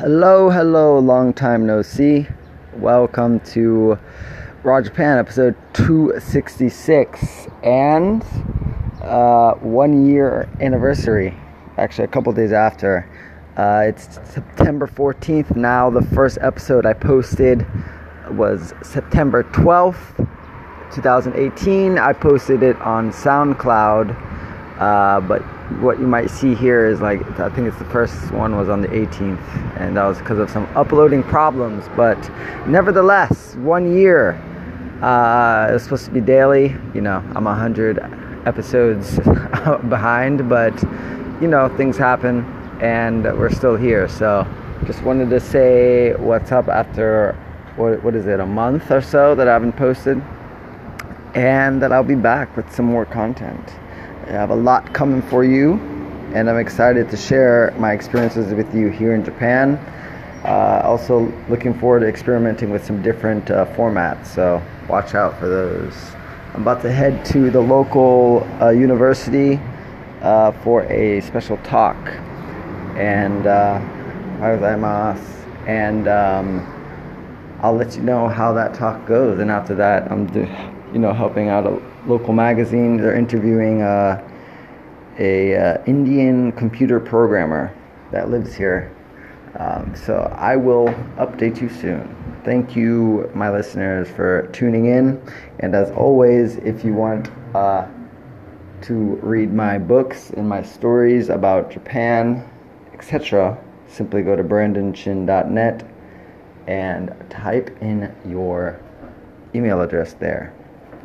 Hello, hello, long time no see. Welcome to Raw Japan episode 266 and uh, one year anniversary. Actually, a couple days after. Uh, it's September 14th now. The first episode I posted was September 12th, 2018. I posted it on SoundCloud, uh, but what you might see here is like I think it's the first one was on the 18th, and that was because of some uploading problems. But nevertheless, one year. Uh, it was supposed to be daily. You know, I'm a hundred episodes behind, but you know things happen, and we're still here. So, just wanted to say what's up after what what is it a month or so that I haven't posted, and that I'll be back with some more content. I have a lot coming for you, and I'm excited to share my experiences with you here in Japan. Uh, also, looking forward to experimenting with some different uh, formats, so watch out for those. I'm about to head to the local uh, university uh, for a special talk, and uh, and um, I'll let you know how that talk goes. And after that, I'm, you know, helping out a local magazine. They're interviewing uh, a uh, Indian computer programmer that lives here. Um, so I will update you soon. Thank you, my listeners, for tuning in. And as always, if you want uh, to read my books and my stories about Japan, etc., simply go to brandonchin.net and type in your email address there.